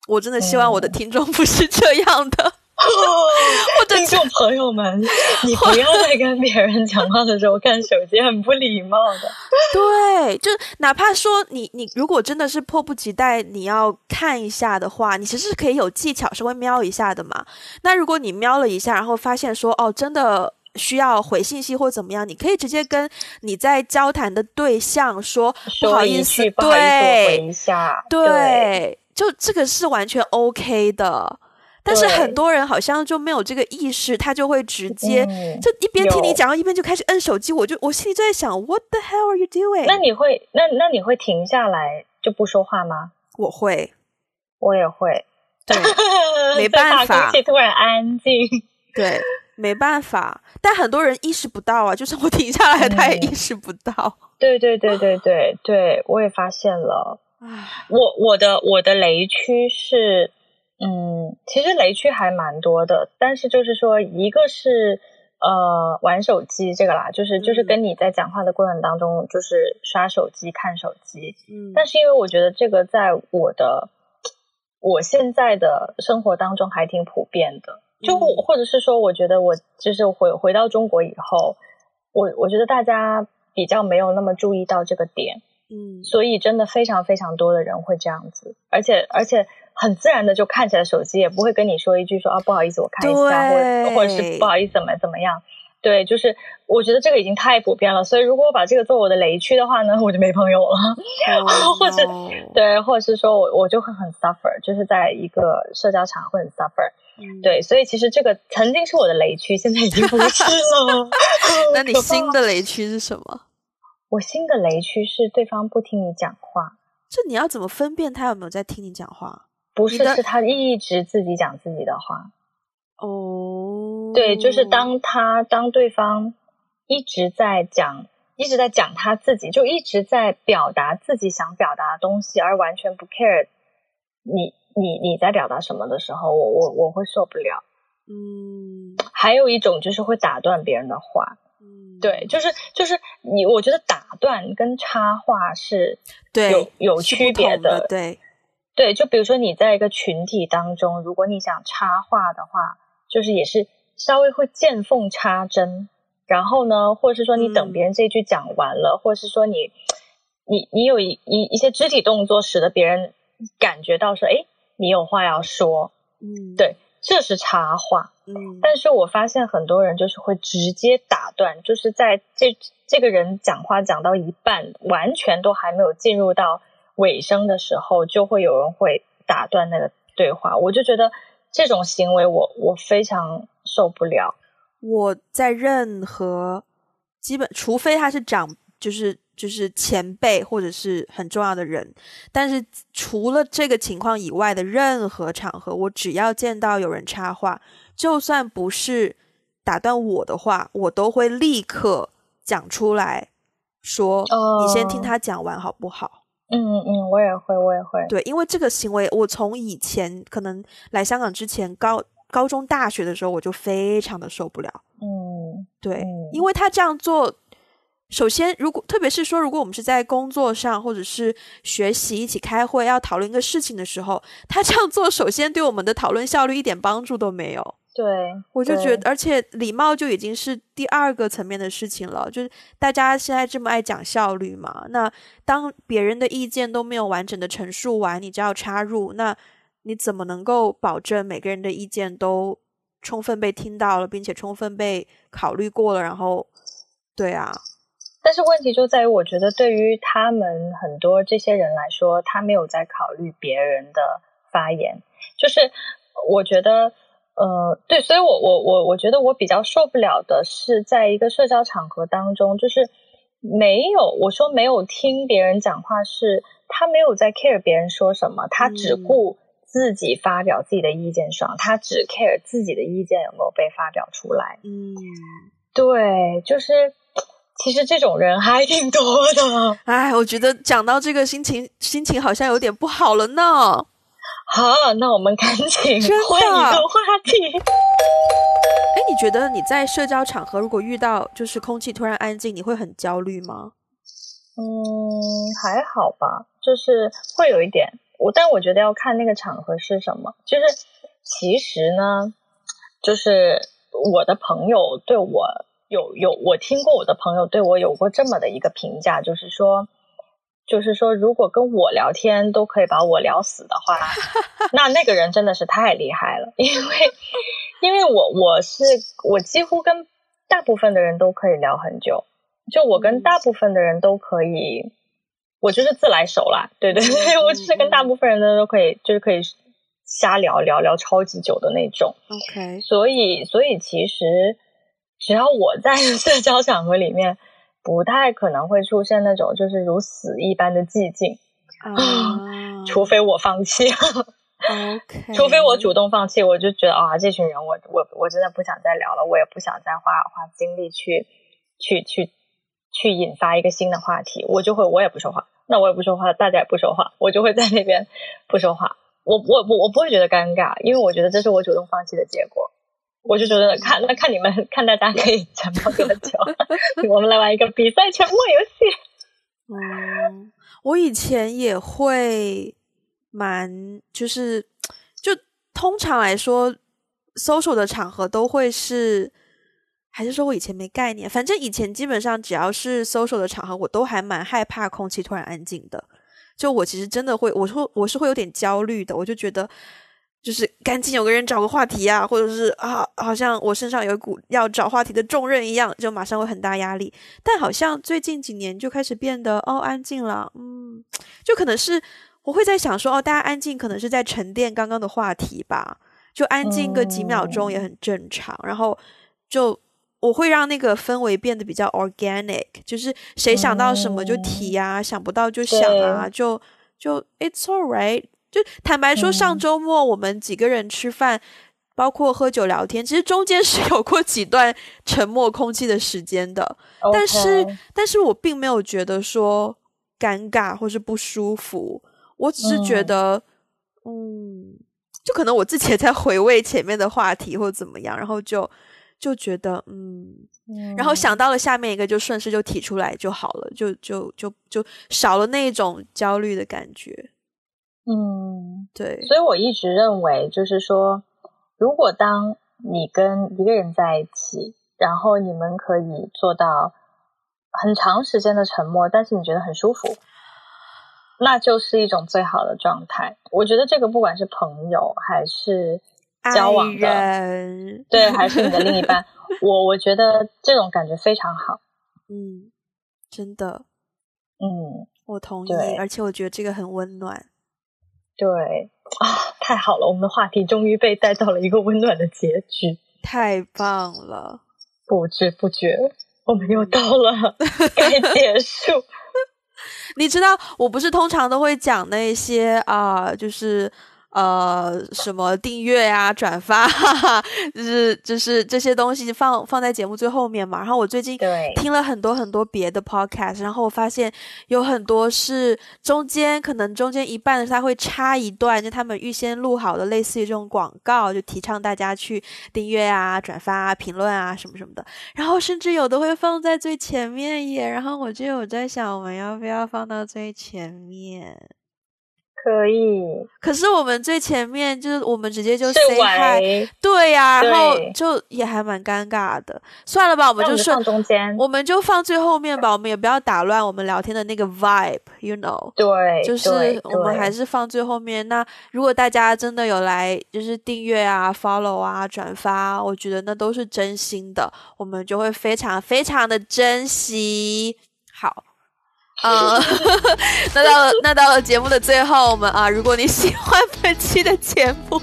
我真的希望我的嗯听众不是这样的。或者听众朋友们，你不要在跟别人讲话的时候看手机，很不礼貌的。对，就哪怕说你你如果真的是迫不及待你要看一下的话，你其实是可以有技巧稍微瞄一下的嘛。那如果你瞄了一下，然后发现说哦，真的。需要回信息或怎么样，你可以直接跟你在交谈的对象说不好意思句，不好意思，我回对一下。对，就这个是完全 OK 的。但是很多人好像就没有这个意识，他就会直接、嗯就一边听你有讲，一边就开始摁手机。我就我心里就在想，What the hell are you doing？那你会那那你会停下来就不说话吗？我会，我也会，对 没办法突然安静。对，没办法。但很多人意识不到啊，就算我停下来，他也嗯意识不到。对对对对对对，我也发现了。唉我我的我的雷区是，嗯，其实雷区还蛮多的，但是就是说，一个是呃玩手机这个啦，就是就是嗯。跟你在讲话的过程当中，就是刷手机、看手机。嗯，但是因为我觉得这个在我的我现在的生活当中还挺普遍的，就嗯。或者是说，我觉得我就是回回到中国以后，我我觉得大家比较没有那么注意到这个点，嗯。所以真的非常非常多的人会这样子，而且而且很自然的就看起来手机，也不会跟你说一句说啊不好意思我看一下，或者或者是不好意思怎么怎么样。对，就是我觉得这个已经太普遍了，所以如果我把这个作为我的雷区的话呢，我就没朋友了。哦 或者对，或者是说我我就会很 suffer，就是在一个社交场会很 suffer。嗯对，所以其实这个曾经是我的雷区，现在已经不是了。那你新的雷区是什么？我新的雷区是对方不听你讲话，这你要怎么分辨他有没有在听你讲话？不是是他一直自己讲自己的话。哦，对，就是当他当对方一直在讲，一直在讲他自己，就一直在表达自己想表达的东西，而完全不 care 你你你在表达什么的时候，我我我会受不了。嗯还有一种就是会打断别人的话，嗯，对，就是就是你，我觉得打断跟插话是对有有区别的，对对。就比如说你在一个群体当中，如果你想插话的话，就是也是稍微会见缝插针，然后呢，或者是说你等别人这句讲完了，或者是说你你你有一一一些肢体动作，使得别人感觉到说，哎，你有话要说，嗯，对，这是插话。嗯，但是我发现很多人就是会直接打断，就是在这这个人讲话讲到一半，完全都还没有进入到尾声的时候，就会有人会打断那个对话。我就觉得这种行为，我我非常受不了。我在任何基本，除非他是长，就是就是前辈或者是很重要的人，但是除了这个情况以外的任何场合，我只要见到有人插话。就算不是打断我的话，我都会立刻讲出来说：“你先听他讲完好不好？”嗯嗯，我也会，我也会。对，因为这个行为，我从以前可能来香港之前，高高中、大学的时候，我就非常的受不了。嗯，对，因为他这样做，首先，如果特别是说，如果我们是在工作上或者是学习一起开会要讨论一个事情的时候，他这样做，首先对我们的讨论效率一点帮助都没有。对，我就觉得，而且礼貌就已经是第二个层面的事情了。就是大家现在这么爱讲效率嘛，那当别人的意见都没有完整的陈述完，你就要插入，那你怎么能够保证每个人的意见都充分被听到了，并且充分被考虑过了？然后，对啊。但是问题就在于，我觉得对于他们很多这些人来说，他没有在考虑别人的发言，就是我觉得。呃，对，所以我我我我觉得我比较受不了的是，在一个社交场合当中，就是没有我说没有听别人讲话，是他没有在 care 别人说什么，他只顾自己发表自己的意见上，他只 care 自己的意见有没有被发表出来。嗯，对，就是其实这种人还挺多的。哎，我觉得讲到这个心情，心情好像有点不好了呢。好，那我们赶紧换一个话题。哎，你觉得你在社交场合如果遇到就是空气突然安静，你会很焦虑吗？嗯，还好吧，就是会有一点。我但我觉得要看那个场合是什么。就是其实呢，就是我的朋友对我有有，我听过我的朋友对我有过这么的一个评价，就是说。就是说，如果跟我聊天都可以把我聊死的话，那那个人真的是太厉害了。因为，因为我我是我几乎跟大部分的人都可以聊很久，就我跟大部分的人都可以，我就是自来熟啦。对对对，我就是跟大部分人的都可以，就是可以瞎聊聊聊超级久的那种。OK，所以所以其实只要我在 社交场合里面。不太可能会出现那种就是如死一般的寂静，啊，除非我放弃，OK，除非我主动放弃，我就觉得啊，这群人我我我真的不想再聊了，我也不想再花花精力去去去去引发一个新的话题，我就会我也不说话，那我也不说话，大家也不说话，我就会在那边不说话，我我我我不会觉得尴尬，因为我觉得这是我主动放弃的结果。我就觉得看那看你们 看大家可以沉默多久，我们来玩一个比赛沉默游戏。嗯，我以前也会蛮就是就通常来说，social 的场合都会是，还是说我以前没概念？反正以前基本上只要是 social 的场合，我都还蛮害怕空气突然安静的。就我其实真的会，我说我是会有点焦虑的，我就觉得。就是赶紧有个人找个话题啊，或者是啊，好像我身上有一股要找话题的重任一样，就马上会很大压力。但好像最近几年就开始变得哦安静了，嗯，就可能是我会在想说哦，大家安静可能是在沉淀刚刚的话题吧，就安静个几秒钟也很正常。然后就我会让那个氛围变得比较 organic，就是谁想到什么就提啊，想不到就想啊，就就 it's all right。就坦白说，上周末我们几个人吃饭，包括喝酒聊天，其实中间是有过几段沉默空气的时间的。但是，但是我并没有觉得说尴尬或是不舒服，我只是觉得，嗯，就可能我自己也在回味前面的话题或怎么样，然后就就觉得嗯，然后想。到了下面一个，就顺势就提出来就好了，就就就就少了那种焦虑的感觉。嗯，对，所以我一直认为，就是说，如果当你跟一个人在一起，然后你们可以做到很长时间的沉默，但是你觉得很舒服，那就是一种最好的状态。我觉得这个不管是朋友还是交往的，对，还是你的另一半，我我觉得这种感觉非常好。嗯，真的，嗯，我同意，而且我觉得这个很温暖。对啊，太好了！我们的话题终于被带到了一个温暖的结局，太棒了！不知不觉，我们又到了 该结束。你知道，我不是通常都会讲那些啊，就是。呃，什么订阅啊、转发，就是就是这些东西放放在节目最后面嘛。然后我最近听了很多很多别的 podcast，然后我发现有很多是中间可能中间一半的他会插一段，就他们预先录好的类似于这种广告，就提倡大家去订阅啊、转发啊、评论啊什么什么的。然后甚至有的会放在最前面耶。然后我就有在想，我们要不要放到最前面？可以，可是我们最前面就是我们直接就 say hi，对呀，然后就也还蛮尴尬的。算了吧，我们就放中间，我们就放最后面吧。我们也不要打乱我们聊天的那个 vibe，you know？对，就是我们还是放最后面。那如果大家真的有来，就是订阅啊、follow 啊、转发，我觉得那都是真心的，我们就会非常非常的珍惜。好。啊 那到了那到了节目的最后，我们啊，如果你喜欢本期的节目，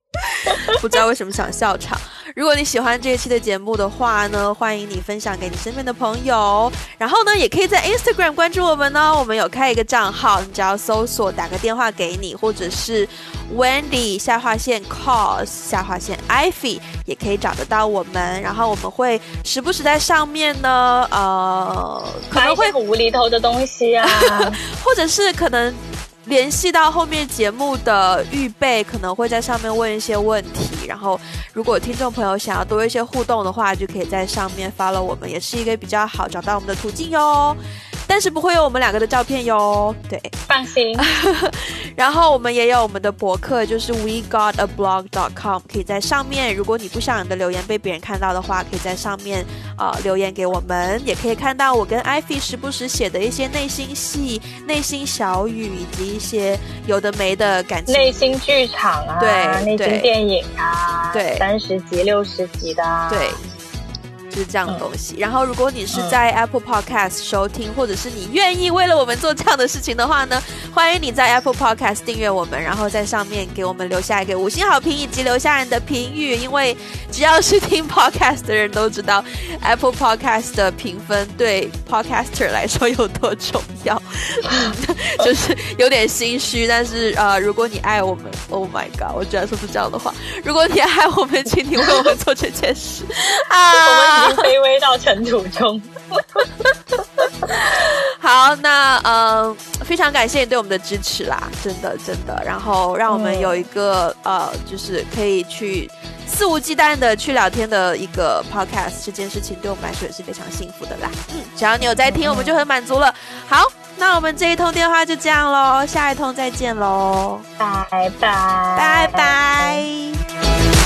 不知道为什么想笑场。如果你喜欢这一期的节目的话呢，欢迎你分享给你身边的朋友。然后呢，也可以在 Instagram 关注我们呢，我们有开一个账号，你只要搜索打个电话给你，或者是 Wendy 下划线 Cause 下划线 Ivy，也可以找得到我们。然后我们会时不时在上面呢，呃，可能会无厘头的东西啊，或者是可能。联系到后面节目的预备，可能会在上面问一些问题。然后，如果听众朋友想要多一些互动的话，就可以在上面发了我们，也是一个比较好找到我们的途径哟。但是不会有我们两个的照片哟，对，放心。然后我们也有我们的博客，就是 we got a blog dot com，可以在上面。如果你不想你的留言被别人看到的话，可以在上面啊留言给我们，也可以看到我跟 Ivy 时不时写的一些内心戏、内心小语，以及一些有的没的感情、内心剧场啊，对，内心电影啊，对，三十集、六十集的，对。是这样的东西。然后，如果你是在 Apple Podcast 收听，或者是你愿意为了我们做这样的事情的话呢，欢迎你在 Apple Podcast 订阅我们，然后在上面给我们留下一个五星好评以及留下人的评语。因为只要是听 Podcast 的人都知道，Apple Podcast 的评分对 Podcaster 来说有多重要。就是有点心虚，但是呃，如果你爱我们，Oh my God，我居然说出这样的话。如果你爱我们，请你为我们做这件事 啊！卑微到尘土中。好，那嗯，非常感谢你对我们的支持啦，真的真的。然后让我们有一个呃，就是可以去肆无忌惮的去聊天的一个 podcast，这件事情对我们来说也是非常幸福的啦。嗯，只要你有在听，我们就很满足了。好，那我们这一通电话就这样喽，下一通再见喽，拜拜，拜拜。